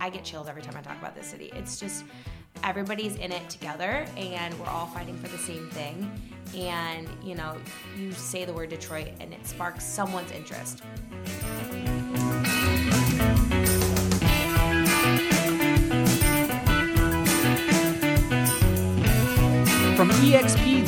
I get chills every time I talk about this city. It's just everybody's in it together and we're all fighting for the same thing. And, you know, you say the word Detroit and it sparks someone's interest. From EXP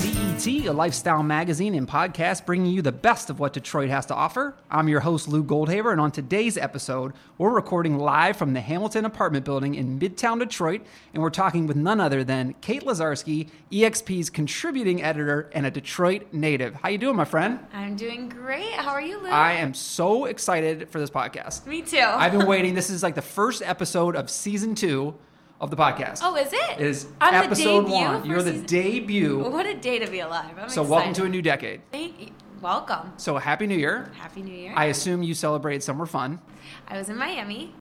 A lifestyle magazine and podcast bringing you the best of what Detroit has to offer, I'm your host, Lou Goldhaber, and on today's episode, we're recording live from the Hamilton apartment building in Midtown Detroit, and we're talking with none other than Kate Lazarski, EXP's contributing editor and a Detroit native. How you doing, my friend? I'm doing great. How are you, Lou? I am so excited for this podcast. Me too. I've been waiting. This is like the first episode of season two of the podcast. Oh, is it? It is I'm episode one. You're the season- debut. What a day to be alive. I'm So excited. welcome to a new decade. Thank you. Welcome. So happy New Year. Happy New Year. I assume you celebrated summer fun. I was in Miami.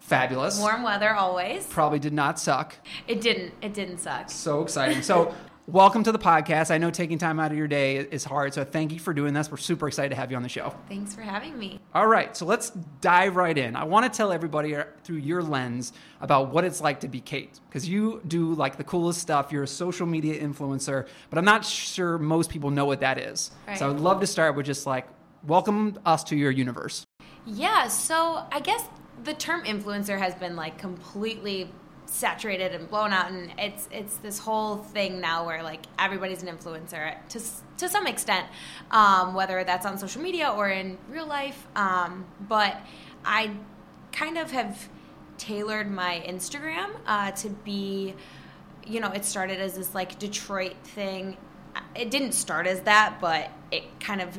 Fabulous. Warm weather always. Probably did not suck. It didn't. It didn't suck. So exciting. So welcome to the podcast. I know taking time out of your day is hard, so thank you for doing this. We're super excited to have you on the show. Thanks for having me. All right, so let's dive right in. I want to tell everybody through your lens about what it's like to be Kate, because you do like the coolest stuff. You're a social media influencer, but I'm not sure most people know what that is. Right. So I would love to start with just like welcome us to your universe. Yeah, so I guess the term influencer has been like completely saturated and blown out and it's it's this whole thing now where like everybody's an influencer to to some extent um, whether that's on social media or in real life um, but I kind of have tailored my Instagram uh, to be you know it started as this like Detroit thing it didn't start as that but it kind of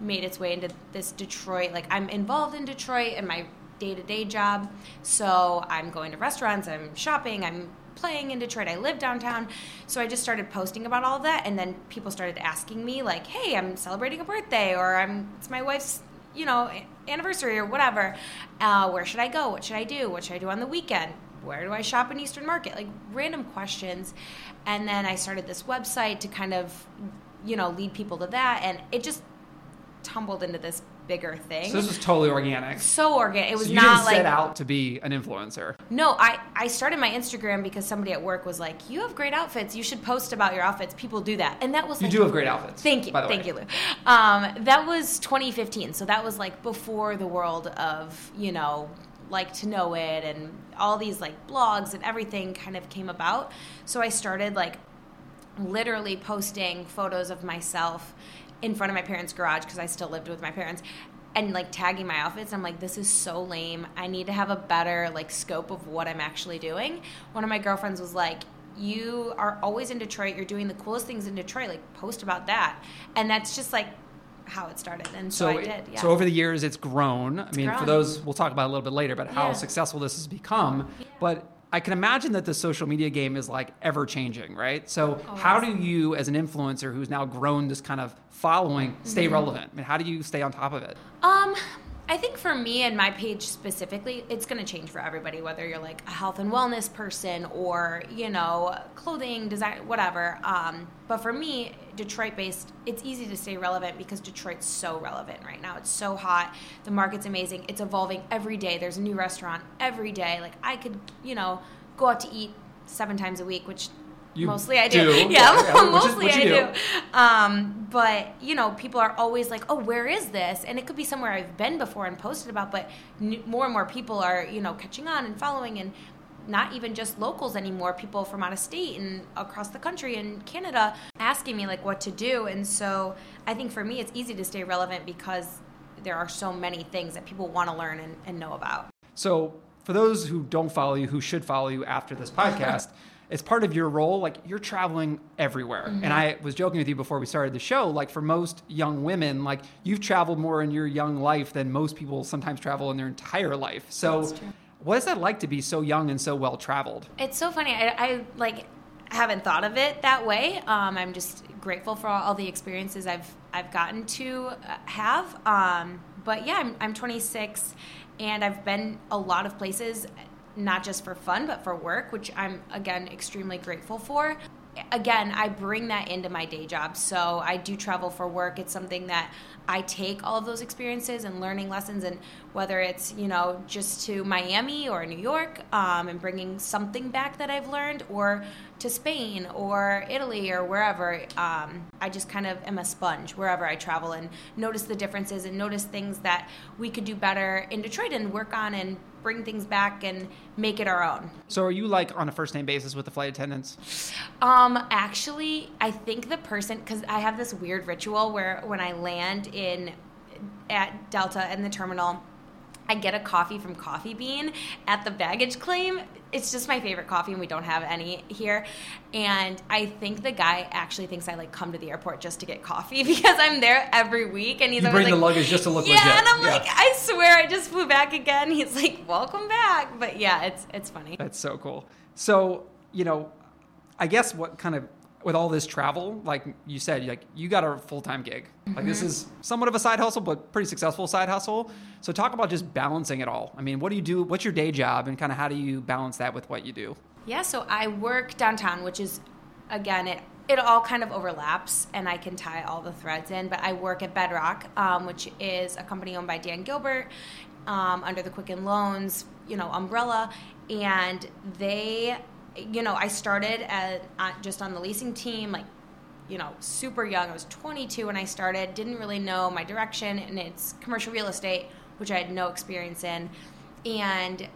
made its way into this Detroit. Like I'm involved in Detroit and my day to day job. So I'm going to restaurants, I'm shopping, I'm playing in Detroit. I live downtown. So I just started posting about all of that and then people started asking me like, "Hey, I'm celebrating a birthday or I'm it's my wife's, you know, anniversary or whatever. Uh, where should I go? What should I do? What should I do on the weekend?" Where do I shop in Eastern Market? Like random questions. And then I started this website to kind of, you know, lead people to that. And it just tumbled into this bigger thing. So this was totally organic. so organic. It was so you not didn't like set out to be an influencer. no. I I started my Instagram because somebody at work was like, "You have great outfits. You should post about your outfits." People do that, and that was You like, do have great outfits. Thank you, thank way. you, Lou. Um, that was 2015, so that was like before the world of you know like to know it and all these like blogs and everything kind of came about. So I started like literally posting photos of myself in front of my parents' garage because I still lived with my parents and like tagging my outfits. I'm like, this is so lame. I need to have a better like scope of what I'm actually doing. One of my girlfriends was like, you are always in Detroit. You're doing the coolest things in Detroit. Like post about that. And that's just like how it started. And so, I did. Yeah. so over the years, it's grown. I mean, for those we'll talk about a little bit later, but how Yeah. successful this has become. Yeah. But I can imagine that the social media game is like ever changing, right? So how do you, as an influencer who's now grown this kind of following, stay Mm-hmm. relevant? I mean, how do you stay on top of it? Um, I think for me and my page specifically, it's going to change for everybody, whether you're like a health and wellness person or, you know, clothing, design, whatever. Um, but for me, Detroit based, it's easy to stay relevant because Detroit's so relevant right now. It's so hot. The market's amazing. It's evolving every day. There's a new restaurant every day. Like I could, you know, go out to eat seven times a week, which You mostly I do. do. Yeah, Yeah, yeah, which is mostly I do. do. Um, but you know, people are always like, "Oh, where is this?" And it could be somewhere I've been before and posted about. But n- more and more people are, you know, catching on and following, and not even just locals anymore. People from out of state and across the country and Canada asking me like what to do. And so I think for me, it's easy to stay relevant because there are so many things that people want to learn and, and know about. So for those who don't follow you, who should follow you after this podcast, it's part of your role. Like you're traveling everywhere. Mm-hmm. And I was joking with you before we started the show. Like for most young women, like you've traveled more in your young life than most people sometimes travel in their entire life. So That's true. What is that like to be so young and so well traveled? It's so funny. I, I like haven't thought of it that way. Um, I'm just grateful for all, all the experiences I've I've gotten to uh, have. Um, but yeah, I'm I'm 26, and I've been a lot of places, not just for fun but for work, which I'm again extremely grateful for. Again, I bring that into my day job. So I do travel for work. It's something that I take all of those experiences and learning lessons, and whether it's you know just to Miami or New York, um, and bringing something back that I've learned, or to Spain or Italy or wherever, um, I just kind of am a sponge wherever I travel and notice the differences and notice things that we could do better in Detroit and work on and bring things back and make it our own. So are you like on a first name basis with the flight attendants? Um, actually, I think the person because I have this weird ritual where when I land in at Delta in the terminal. I get a coffee from Coffee Bean at the baggage claim. It's just my favorite coffee, and we don't have any here. And I think the guy actually thinks I like come to the airport just to get coffee because I'm there every week, and he's like, You bring like, the luggage just to look yeah, legit. and I'm Yeah. like, I swear, I just flew back again. He's like, welcome back. But yeah, it's it's funny. That's so cool. So, you know, I guess what kind of with all this travel, like you said, like you got a full time gig. Like Mm-hmm. this is somewhat of a side hustle, but pretty successful side hustle. So talk about just balancing it all. I mean, what do you do? What's your day job, and kind of how do you balance that with what you do? Yeah, so I work downtown, which is again it it all kind of overlaps, and I can tie all the threads in. But I work at Bedrock, um, which is a company owned by Dan Gilbert um, under the Quicken Loans, you know, umbrella, and they, you know, I started at uh, just on the leasing team, like you know, super young. I was 22 when I started, didn't really know my direction, and it's commercial real estate, which I had no experience in. And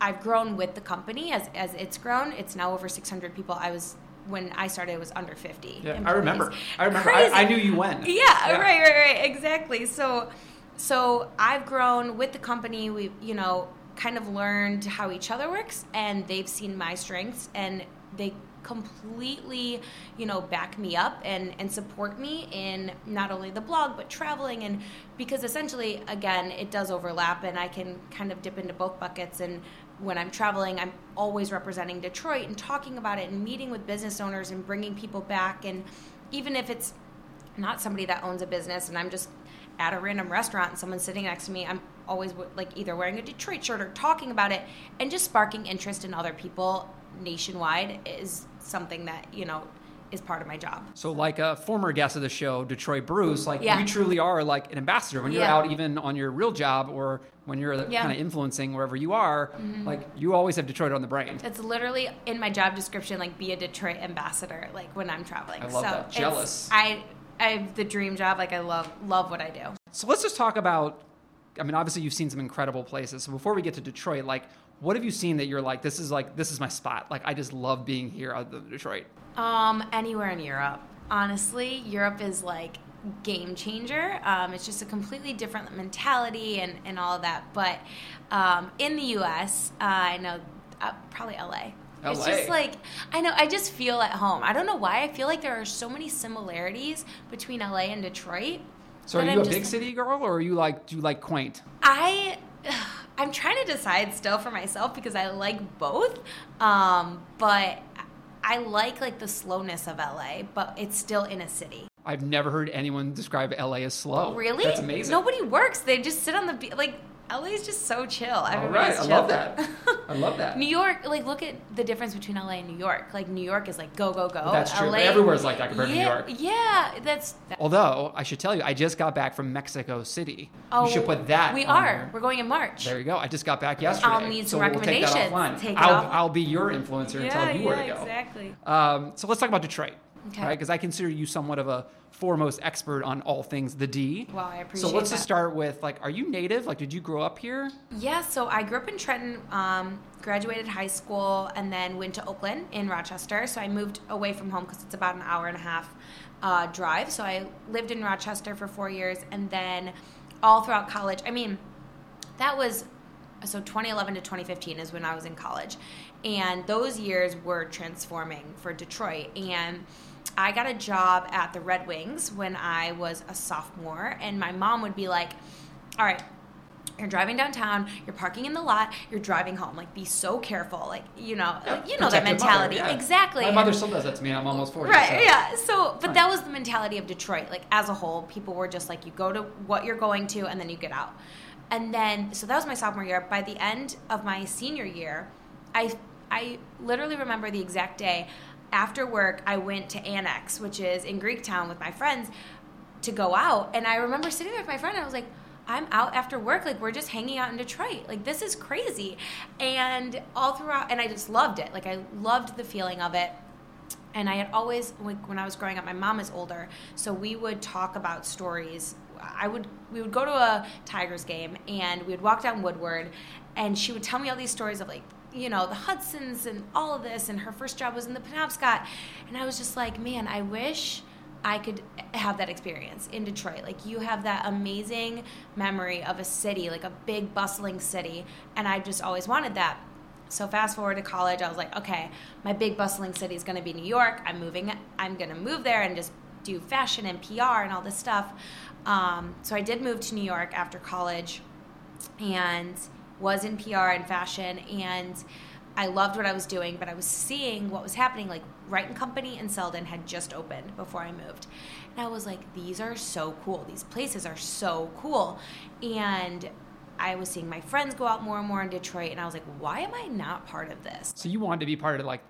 I've grown with the company as, as it's grown. It's now over 600 people. I was, when I started, it was under 50. Yeah, I remember. I remember. I, I knew you when. Yeah, right, right, right. Exactly. So, so I've grown with the company. We, you know, kind of learned how each other works, and they've seen my strengths, and they completely, you know, back me up and and support me in not only the blog but traveling, and because essentially, again, it does overlap, and I can kind of dip into both buckets and. When I'm traveling, I'm always representing Detroit and talking about it and meeting with business owners and bringing people back. And even if it's not somebody that owns a business and I'm just at a random restaurant and someone's sitting next to me, I'm always like either wearing a Detroit shirt or talking about it and just sparking interest in other people nationwide is something that, you know, is part of my job. So, like a former guest of the show, Detroit Bruce, like Yeah. you truly are like an ambassador when you're Yeah. out, even on your real job or when you're Yeah. Mm-hmm. kind of influencing wherever you are. Like you always have Detroit on the brain. It's literally in my job description, like be a Detroit ambassador, like when I'm traveling. I love so that. Jealous. I I have the dream job. Like I love love what I do. So let's just talk about. I mean, obviously you've seen some incredible places. So before we get to Detroit, like, what have you seen that you're like, this is like, this is my spot. Like, I just love being here out of Detroit. Um, anywhere in Europe. Honestly, Europe is like game changer. Um, it's just a completely different mentality and, and all of that. But um, in the U.S., uh, I know uh, probably L.A. It's just like I know. I just feel at home. I don't know why. I feel like there are so many similarities between LA and Detroit. So are you I'm a big city girl or are you like, do you like quaint? I I'm trying to decide still for myself because I like both. Um, but I like like the slowness of LA, but it's still in a city. I've never heard anyone describe LA as slow. Really? That's amazing. Nobody works. They just sit on the. Like LA is just so chill. All right. Everybody's I chill. love that. I love that. New York, like look at the difference between LA and New York. Like New York is like go go go. That's true. LA, Everywhere's like that compared to New York. Yeah, that's. Although I should tell you, I just got back from Mexico City. Oh, you should put that. We are. there. We're going in March. There you go. I just got back yesterday. I'll need some so we'll take that recommendations. offline. Take it I'll, off. I'll be your influencer and tell you where to go. exactly. Um, so let's talk about Detroit. Okay. Right? Because I consider you somewhat of a foremost expert on all things the D. Wow, I appreciate. So let's that. just start with like, are you native? Like, did you grow up here? Yeah, so I grew up in Trenton, um, graduated high school, and then went to Oakland in Rochester. So I moved away from home because it's about an hour and a half uh, drive. So I lived in Rochester for four years, and then all throughout college. I mean, that was so 2011 to 2015 is when I was in college, and those years were transforming for Detroit. And I got a job at the Red Wings when I was a sophomore, and my mom would be like, "All right." You're driving downtown. You're parking in the lot. You're driving home. Like, be so careful. Like, you know, like, you know that your mother, mentality yeah. exactly. My mother still does that to me. I'm almost 40. Right, so- yeah. So, but that was the mentality of Detroit. Like as a whole, people were just like, you go to what you're going to, and then you get out. And then, so that was my sophomore year. By the end of my senior year, I I literally remember the exact day. After work, I went to Annex, which is in Greektown with my friends, to go out. And I remember sitting there with my friend, and I was like, I'm out after work. Like, we're just hanging out in Detroit. Like, this is crazy. And all throughout, and I just loved it. Like, I loved the feeling of it. And I had always, like, when I was growing up, my mom is older. So we would talk about stories. I would, we would go to a Tigers game and we would walk down Woodward and she would tell me all these stories of like, you know, the Hudsons and all of this. And her first job was in the Penobscot. And I was just like, man, I wish I could have that experience in Detroit. Like you have that amazing memory of a city, like a big bustling city, and I just always wanted that. So fast forward to college, I was like, okay, my big bustling city is going to be New York. I'm moving. I'm going to move there and just do fashion and PR and all this stuff. Um, so I did move to New York after college, and was in PR and fashion and I loved what I was doing, but I was seeing what was happening. Like Wright and Company and Selden had just opened before I moved. And I was like, these are so cool. These places are so cool. And I was seeing my friends go out more and more in Detroit, and I was like, why am I not part of this? So you wanted to be part of like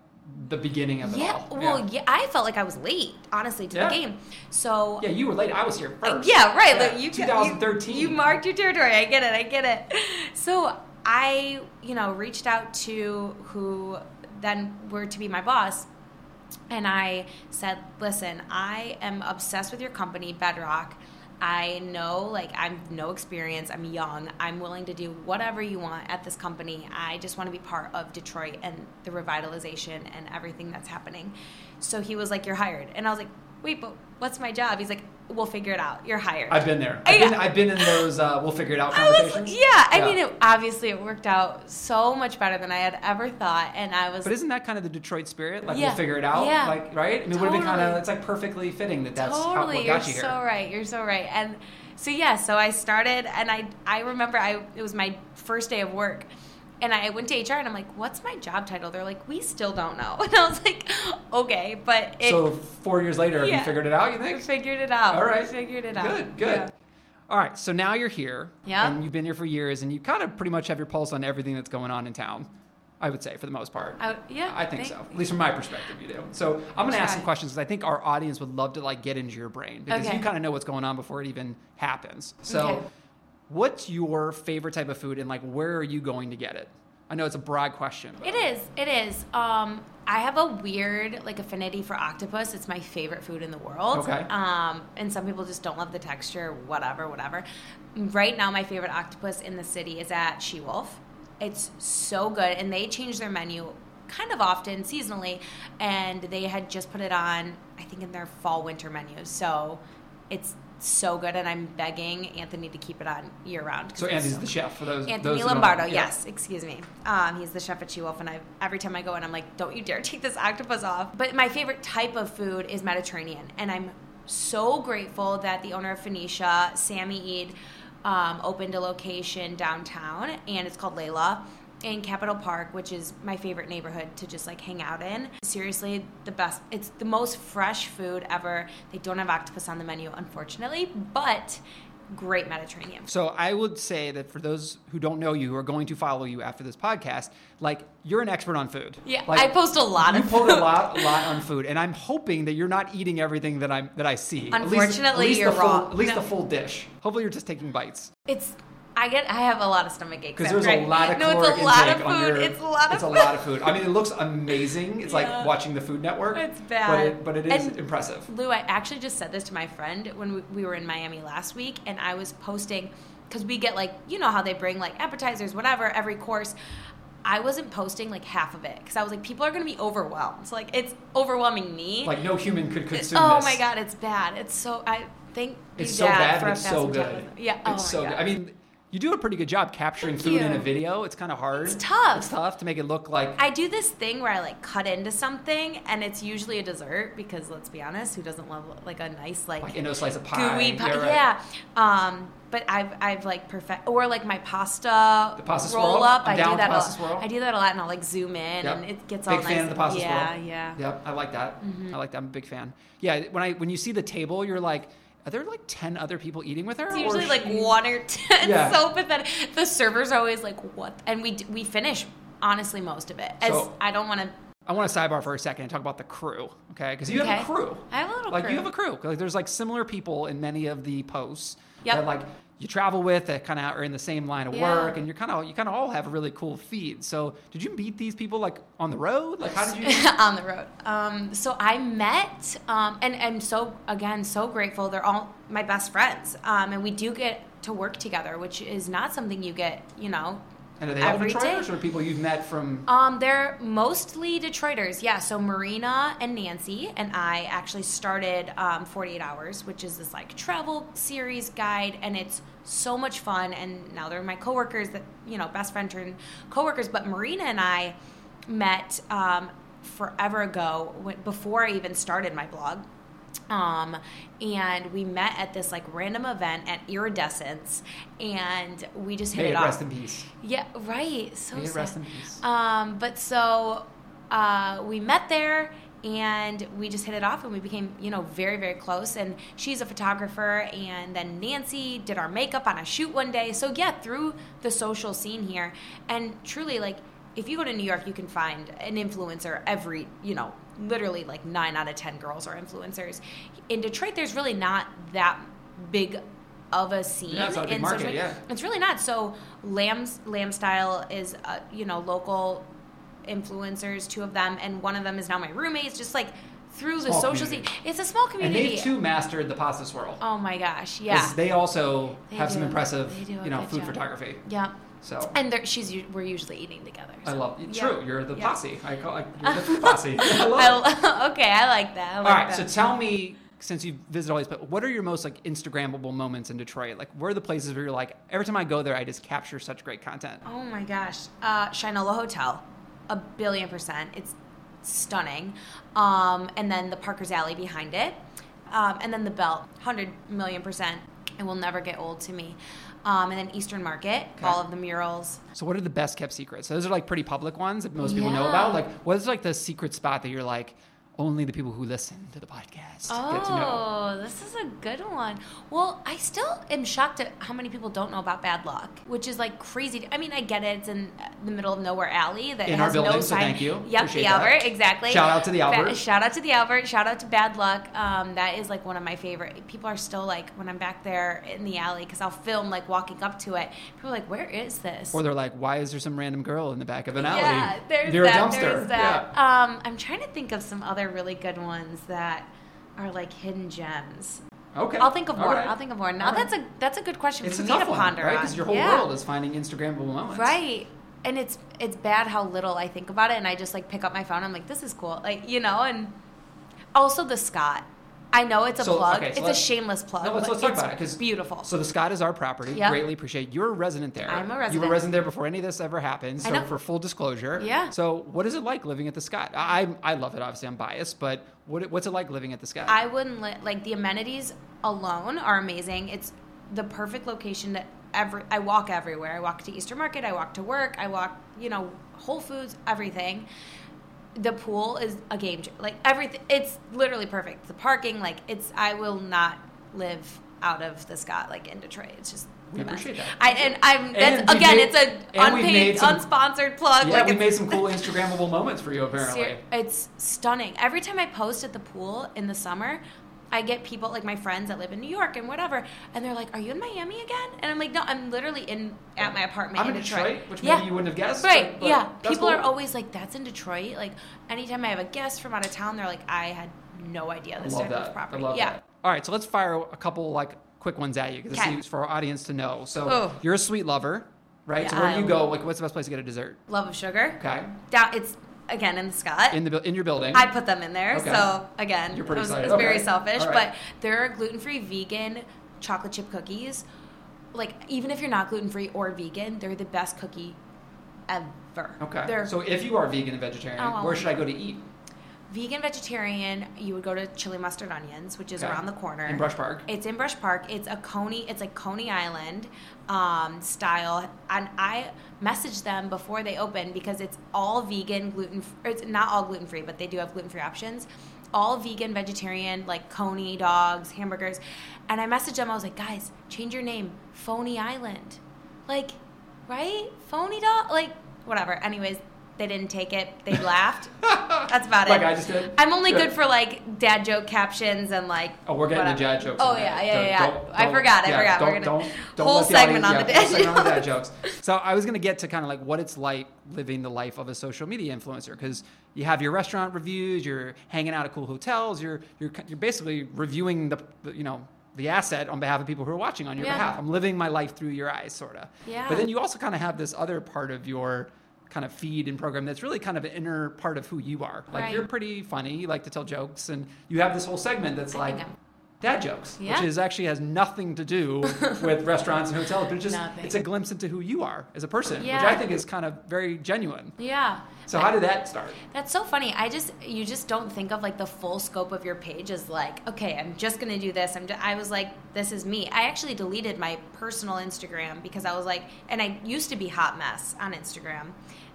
the beginning of it yeah, all. well, yeah. I felt like I was late, honestly, to Yeah. the game. So Yeah, you were late. I was here uh, first. yeah, right. Like you, 2013. You, you marked your territory. I get it. I get it. So I, you know, reached out to who then were to be my boss, and I said, "Listen, I am obsessed with your company, Bedrock. I know, like, I'm no experience. I'm young. I'm willing to do whatever you want at this company. I just want to be part of Detroit and the revitalization and everything that's happening." So he was like, "You're hired," and I was like, "Wait, but what's my job?" He's like, "We'll figure it out. You're hired." I've been there. I- I've been, I've been in those uh, we'll figure it out I was, conversations. yeah, I mean, it, obviously, it worked out so much better than I had ever thought, and I was But isn't that kind of the Detroit spirit? Like Yeah. we'll figure it out, Yeah. like right? I mean, it would have been kind of it's like perfectly fitting that that's how, totally. what You're got you here. so right. You're so right. And so yeah, so I started, and I I remember I it was my first day of work. And I went to HR and I'm like, "What's my job title?" They're like, "We still don't know." And I was like, "Okay," but it, so four years later, have you figured it out? You think? figured it out. All right. I figured it out. Good, good. Yeah. All right, so now you're here, Yeah. and you've been here for years, and you kind of pretty much have your pulse on everything that's going on in town. I would say, for the most part. I, yeah, I think so. At least from my perspective, you do. So I'm going to ask some questions because I think our audience would love to like get into your brain because Okay. you kind of know what's going on before it even happens. So, Okay. What's your favorite type of food, and like where are you going to get it? I know it's a broad question. but- It is. It is. Um, I have a weird like affinity for octopus. It's my favorite food in the world. Okay. Um, and some people just don't love the texture. Whatever. Whatever. Right now, my favorite octopus in the city is at She Wolf. It's so good, and they change their menu kind of often seasonally, and they had just put it on. I think in their fall winter menu. So it's so good, and I'm begging Anthony to keep it on year round. So Andy's so the chef for those. Anthony those Lombardo, yeah. yes, excuse me. Um, he's the chef at She Wolf, and I every time I go in, I'm like, don't you dare take this octopus off. But my favorite type of food is Mediterranean, and I'm so grateful that the owner of Phoenicia, Samy Eid, um, opened a location downtown, and it's called Leila in Capitol Park, which is my favorite neighborhood to just like hang out in. Seriously, the best. It's the most fresh food ever. They don't have octopus on the menu, unfortunately, but great Mediterranean. So I would say that for those who don't know you, who are going to follow you after this podcast, like you're an expert on food. Yeah, Like, I post a lot you of post a lot, a lot on food, and I'm hoping that you're not eating everything that I'm that I see. At least- Unfortunately, at least you're full, wrong. At least No. the full dish. Hopefully, you're just taking bites It's I get I have a lot of stomach aches. because there's a I- lot of no, it's a lot of food. your- it's a lot of food. It's a lot of food. I mean, it looks amazing. It's Yeah. like watching the Food Network. It's but bad. it, but it is And- impressive. Lou, I actually just said this to my friend when we, we were in Miami last week, and I was posting because we get like you know how they bring like appetizers, whatever, every course. I wasn't posting like half of it because I was like, people are going to be overwhelmed. So, like, it's overwhelming me. Like no human could consume this. oh this. my god, it's bad. It's so I thank you, It's so bad, for but a it's so good. Yeah, oh it's so God. good. I mean, you do a pretty good job capturing Thank food in a video. It's kind of hard. It's tough. It's tough to make it look like I do this thing where I like cut into something, and it's usually a dessert because let's be honest, who doesn't love like a nice like, like into a slice of pie. gooey pie? right. Yeah. Um, but I've I've like perfect or like my pasta, The pasta roll swirl? up. I down do that pasta a lot. swirl. I do that a lot, and I'll like zoom in, Yep. and it gets Big all fan of the pasta yeah, swirl. yeah, Yep, I like that. Mm-hmm. I like that. I'm a big fan. Yeah, when I when you see the table, you're like, are there like ten other people eating with her? It's or usually like she- one or two. It's Yeah. so pathetic. The server's are always like, "What?" And we we finish honestly most of it. As So- I don't want to. I want to sidebar for a second and talk about the crew, okay? Because you have a crew. I have a little like crew. you have a crew. Like there's like similar people in many of the posts that like you travel with that kind of are in the same line of Yeah. work, and you're kind of you kind of all have a really cool feed. So did you meet these people like on the road? Like how did you? on the road. Um, so I met, um, and I'm so again so grateful. They're all my best friends, um, and we do get to work together, which is not something you get, you know. And are they all every day. Detroiters or people you've met from? Um, they're mostly Detroiters, yeah. So Marina and Nancy and I actually started um, 48 Hours, which is this like travel series guide, and it's so much fun. And now they're my coworkers, that you know, best friend turned coworkers. But Marina and I met um, forever ago, when, before I even started my blog. Um, and we met at this like random event at Iridescence, and we just hit May it it off. rest in peace. Yeah, right. So May it sad. rest in peace. Um, but so uh, we met there and we just hit it off and we became, you know, very, very close. And she's a photographer. And then Nancy did our makeup on a shoot one day. So, yeah, through the social scene here. And truly, like, if you go to New York, you can find an influencer every, you know, literally like nine out of 10 girls are influencers. In Detroit, there's really not that big of a scene Yeah, it's a in market, social yeah. it's really not. So Lamb's Lamb Style is uh, you know local influencers, two of them, and one of them is now my roommate. It's just like through the social scene. It's a small And community. they too mastered the pasta swirl. oh my gosh, yeah, They also They have some impressive, do a you know, food job. photography. yeah. So And she's we're usually eating together. I love yeah. True, you're the Yeah. posse. I call like, you're the posse. I love it. I okay, I like that. I All like right, so tell me, since you visit visited all these, but what are your most like Instagrammable moments in Detroit? Like, where are the places where you're like, every time I go there, I just capture such great content? Oh my gosh. Uh, Shinola Hotel, a billion percent. It's stunning. Um, and then the Parker's Alley behind it. Um, and then the Belt, 100 million percent. It will never get old to me. Um, and then Eastern Market, Okay. all of the murals. So, what are the best kept secrets? So those are like pretty public ones that most people know about. Like, what is like the secret spot that you're like, only the people who listen to the podcast get to know? Oh, this is a good one. Well, I still am shocked at how many people don't know about Bad Luck, which is like crazy. I mean, I get it; it's in the middle of nowhere alley that In our has no building, so sign. thank you. Yep, Appreciate the that. Albert, exactly. Shout out to the Ba- Albert. shout out to the Albert. Shout out to Bad Luck. Um, that is like one of my favorite. People are still like when I'm back there in the alley because I'll film like walking up to it. People are like, "Where is this?" Or they're like, why is there some random girl in the back of an alley? Yeah, there's near that. a dumpster? There's that. Yeah. Um, I'm trying to think of some other really good ones that are like hidden gems. Okay. I'll think of more. right. I'll think of more. Now All right. that's a that's a good question It's for a me tough to one, ponder right? Because your whole yeah. world is finding Instagrammable moments. right. And it's it's bad how little I think about it, and I just like pick up my phone. I'm like, this is cool, like you know. And also the Scott. I know it's a So, plug. okay, so it's a shameless plug. No, let's, let's talk it's about it because beautiful. So the Scott is our property. Yep. Greatly appreciate. You're a resident there. I'm a resident. You were a resident. there before any of this ever happened. So for full disclosure. Yeah. So what is it like living at the Scott? I I love it. Obviously, I'm biased, but what what's it like living at the Scott? I wouldn't let like the amenities alone are amazing. It's the perfect location to every. I walk everywhere. I walk to Eastern Market. I walk to work. I walk, you know, Whole Foods. Everything. The pool is a game changer. Like everything, it's literally perfect. The parking, like it's. I will not live out of the Scott like in Detroit. It's just. We appreciate that. I and I'm. That's And again. made- it's a and we've unpaid, some- unsponsored plug. yeah, like we made some cool Instagrammable moments for you apparently. It's stunning. Every time I post at the pool in the summer, I get people like my friends that live in New York and whatever, and they're like, "Are you in Miami again?" And I'm like, "No, I'm literally in at my apartment I'm in in Detroit." Detroit, which yeah. maybe you wouldn't have guessed. Right? but- but yeah. that's People are always like, "That's in Detroit." Like anytime I have a guest from out of town, they're like, "I had no idea this love type of property." I love yeah. that. All right, so let's fire a couple like quick ones at you because Okay. this is for our audience to know. So Oh. you're a sweet lover, right? so where do you go? Like, what's the best place to get a dessert? Love of sugar. Okay, Down. It's again in the Scott. in the in your building. I put them in there. Okay. So again, You're pretty it was, excited. it was very selfish, right. but there are gluten-free vegan chocolate chip cookies. Like even if you're not gluten-free or vegan, they're the best cookie ever. okay. They're So if you are vegan and vegetarian, Oh. where should I go to eat? Vegan vegetarian, you would go to Chili Mustard Onions, which is Okay. around the corner. In Brush Park. It's in Brush Park. It's a Coney. It's like Coney Island um, style, and I messaged them before they open because it's all vegan, gluten. It's not all gluten free, but they do have gluten free options. All vegan, vegetarian, like Coney dogs, hamburgers, and I messaged them. I was like, guys, change your name, Phony Island, like, right? Phony dog, like, whatever. Anyways, they didn't take it. They laughed. That's about Like it. Like I just did? I'm only Good. for like dad joke captions and like. Oh, we're getting whatever. the dad jokes. Oh in yeah, yeah, Don't- yeah. don't- I forgot. I yeah, forgot. Don't, we're gonna don't, don't whole segment audience- on the yeah, dad dad jokes. So I was going to get to kind of like what it's like living the life of a social media influencer because you have your restaurant reviews, you're hanging out at cool hotels, you're you're you're basically reviewing the the, you know the asset on behalf of people who are watching on your Yeah. behalf. I'm living my life through your eyes, sort of. Yeah. But then you also kind of have this other part of your kind of feed and program that's really kind of an inner part of who you are. Like Right. you're pretty funny, you like to tell jokes, and you have this whole segment that's I like dad jokes, Yeah. which is actually has nothing to do with restaurants and hotels, but it's just Nothing. it's a glimpse into who you are as a person, which I think is kind of very genuine. Yeah. So how did that start? That's so funny. I just you just don't think of like the full scope of your page as like, okay, I'm just gonna do this. I'm. Just, I was like, this is me. I actually deleted my personal Instagram because I was like, and I used to be hot mess on Instagram,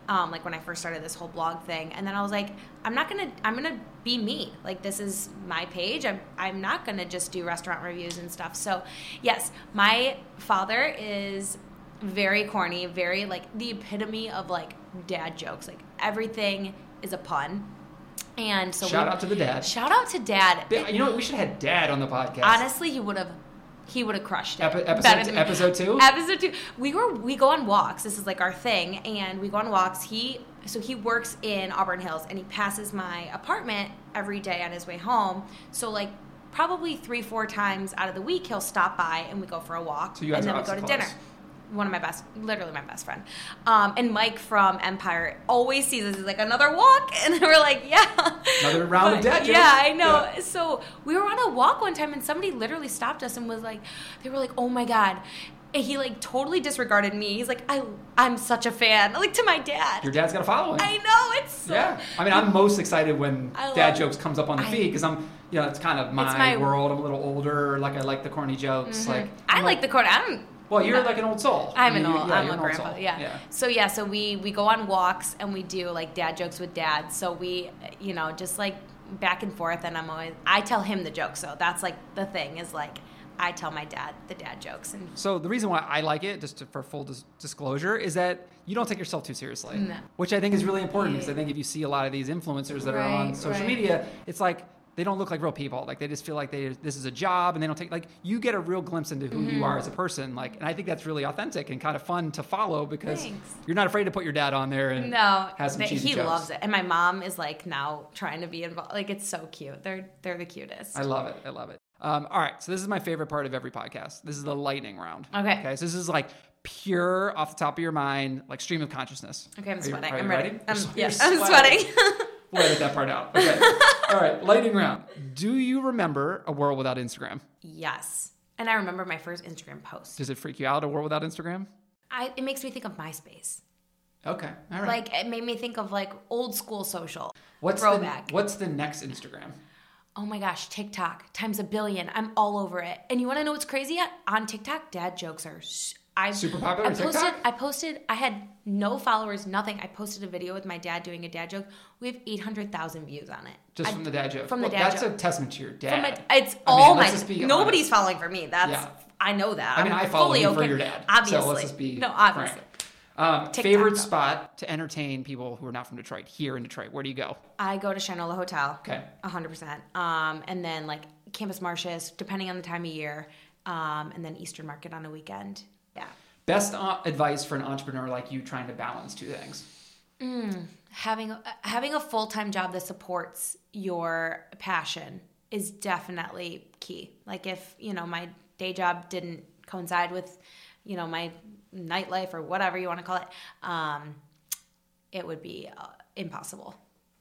um, like when I first started this whole blog thing, and then I was like, I'm not gonna. I'm gonna be me. Like this is my page. I'm. I'm not gonna just do restaurant reviews and stuff. So, yes, my father is very corny, very like the epitome of like dad jokes. Like everything is a pun. And so Shout we- out to the dad. Shout out to dad. You know what? We should have had dad on the podcast. Honestly, he would have he would have crushed it. Epi- episode, than episode two? Episode two. We were we go on walks. This is like our thing, and we go on walks. He so he works in Auburn Hills, and he passes my apartment every day on his way home. So like probably three four times out of the week, he'll stop by and we go for a walk, So and then we go to obviously dinner. One of my best, literally my best friend, um, and Mike from Empire always sees us as like another walk, and we're like, yeah, Another round of But- dad Yeah. I know. Yeah. So we were on a walk one time, and somebody literally stopped us and was like, they were like, oh my god. And he like totally disregarded me. He's like, I, I'm such a fan, like to my dad. Your dad's got a following. I know it's so. Yeah, I mean, I'm most excited when I dad love- jokes comes up on the I- feed because I'm, you know, it's kind of my, my- world. I'm a little older. Like I like the corny jokes. Like I I'm like the corner. I'm. Well, you're like an old soul. I'm an You- old. yeah, I'm a old grandpa. soul. Yeah. yeah. So yeah. So we we go on walks and we do like dad jokes with dad. So we, you know, just like back and forth. And I'm always I tell him the jokes. So that's like the thing is like I tell my dad the dad jokes and So the reason why I like it, just to, for full dis- disclosure, is that you don't take yourself too seriously, No. which I think is really important because I think if you see a lot of these influencers that are on social right. media, it's like they don't look like real people. Like they just feel like they this is a job and they don't take like you get a real glimpse into who Mm-hmm. you are as a person. Like, and I think that's really authentic and kind of fun to follow because Thanks. you're not afraid to put your dad on there and No, have some but cheesy he jokes. loves it, and my mom is like now trying to be involved. Like it's so cute. They're they're the cutest. I love it. I love it. Um, all right, so this is my favorite part of every podcast. This is the lightning round. Okay. Okay. So this is like pure off the top of your mind, like stream of consciousness. okay, I'm Are sweating. you I'm ready. You're I'm, yeah, I'm sweating. We'll edit that part out. Okay. All right. Lightning round. Do you remember a world without Instagram? yes, and I remember my first Instagram post. Does it freak you out, a world without Instagram? I, it makes me think of MySpace. Okay. All right. Like it made me think of like old school social. what's throwback. The, what's the next Instagram? Oh my gosh, TikTok times a billion. I'm all over it. And you want to know what's crazy? On TikTok, dad jokes are. I Super popular I posted. TikTok? I posted. I had no followers, nothing. I posted a video with my dad doing a dad joke. We have eight hundred thousand views on it. Just I- from the dad joke. From the Well, dad That's joke. a testament to your dad. My, it's I mean, all let's my. Nobody's honest. following for me. That's. Yeah. I know that. I mean, I'm I follow you okay. for your dad. Obviously. So let's just be no, obviously. frank. Um, TikTok, favorite though. spot to entertain people who are not from Detroit here in Detroit. Where do you go? I go to Shinola Hotel. Okay. A hundred percent. Um, and then like Campus Martius, depending on the time of year, um, and then Eastern Market on a weekend. Best uh, advice for an entrepreneur like you trying to balance two things. Having a, having a full time job that supports your passion is definitely key. Like if you know my day job didn't coincide with you know my nightlife or whatever you want to call it, um, it would be uh, impossible.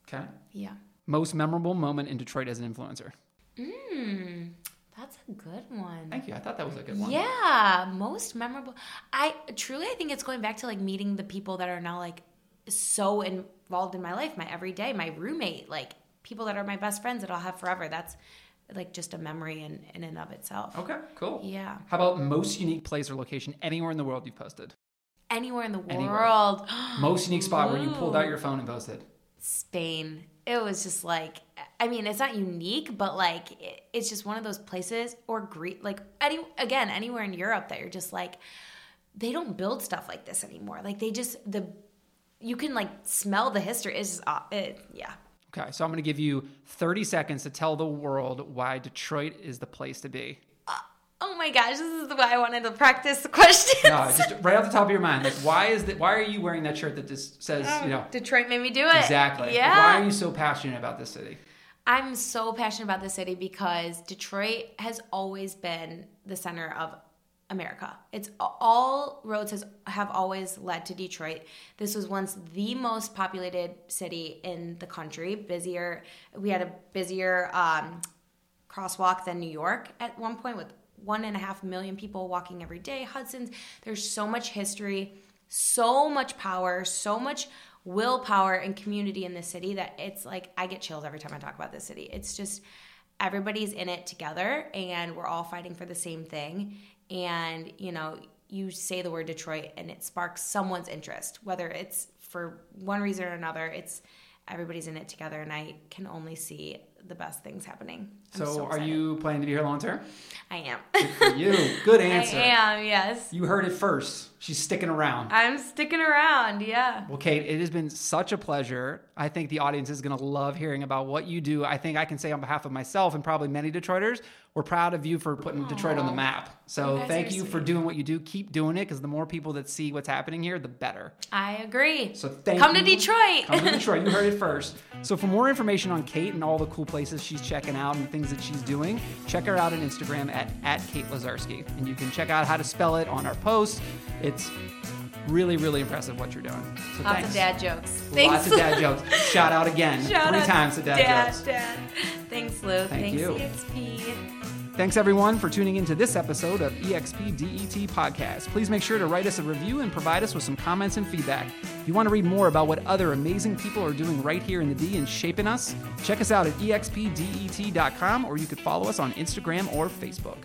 Okay. Yeah. Most memorable moment in Detroit as an influencer. That's a good one. Thank you. I thought that was a good one. Yeah, most memorable. I truly, I think it's going back to like meeting the people that are now like so involved in my life, my everyday, my roommate, like people that are my best friends that I'll have forever. That's like just a memory in, in and of itself. Okay, cool. Yeah. How about most unique place or location anywhere in the world you've posted? Anywhere in the Anywhere. world. Most unique spot where you pulled out your phone and posted. Spain. It was just like, I mean, it's not unique, but like, it, it's just one of those places or Greek, like any, again, anywhere in Europe that you're just like, they don't build stuff like this anymore. Like they just, the you can like smell the history. Just, uh, it, yeah. Okay, so I'm going to give you 30 seconds to tell the world why Detroit is the place to be. Oh my gosh, this is why I wanted to practice the questions. No, just right off the top of your mind, like why is that? Why are you wearing that shirt that just says, you know, Detroit made me do it. exactly? Yeah. Why are you so passionate about this city? I'm so passionate about the city because Detroit has always been the center of America. It's all roads has have always led to Detroit. This was once the most populated city in the country. Busier, we had a busier um, crosswalk than New York at one point with one and a half million people walking every day. Hudson's. There's so much history, so much power, so much willpower and community in this city that it's like I get chills every time I talk about this city. It's just everybody's in it together and we're all fighting for the same thing. And, you know, you say the word Detroit and it sparks someone's interest, whether it's for one reason or another, it's everybody's in it together and I can only see the best things happening. I'm So, are you planning to be here long term? I am. Good for you. Good answer. I am, yes. You heard it first. She's sticking around. I'm sticking around, yeah. Well, Kate, it has been such a pleasure. I think the audience is going to love hearing about what you do. I think I can say on behalf of myself and probably many Detroiters, we're proud of you for putting Detroit on the map. So You thank you for doing what you do. Keep doing it because the more people that see what's happening here, the better. I agree. So thank Come you. to Detroit. Come to Detroit. You heard it first. So for more information on Kate and all the cool places she's checking out and things that she's doing, check her out on Instagram at, at Kate Lazarski. And you can check out how to spell it on our post. It's really, really impressive what you're doing. So Lots thanks. of dad jokes. Lots of dad jokes. Shout out again. Shout Three times to dad, dad, jokes. Dad. Thanks, Lou. Thank Thanks, you. EXP. Thanks everyone for tuning into this episode of EXP DET Podcast. Please make sure to write us a review and provide us with some comments and feedback. If you want to read more about what other amazing people are doing right here in the D and shaping us, check us out at expdet.com or you could follow us on Instagram or Facebook.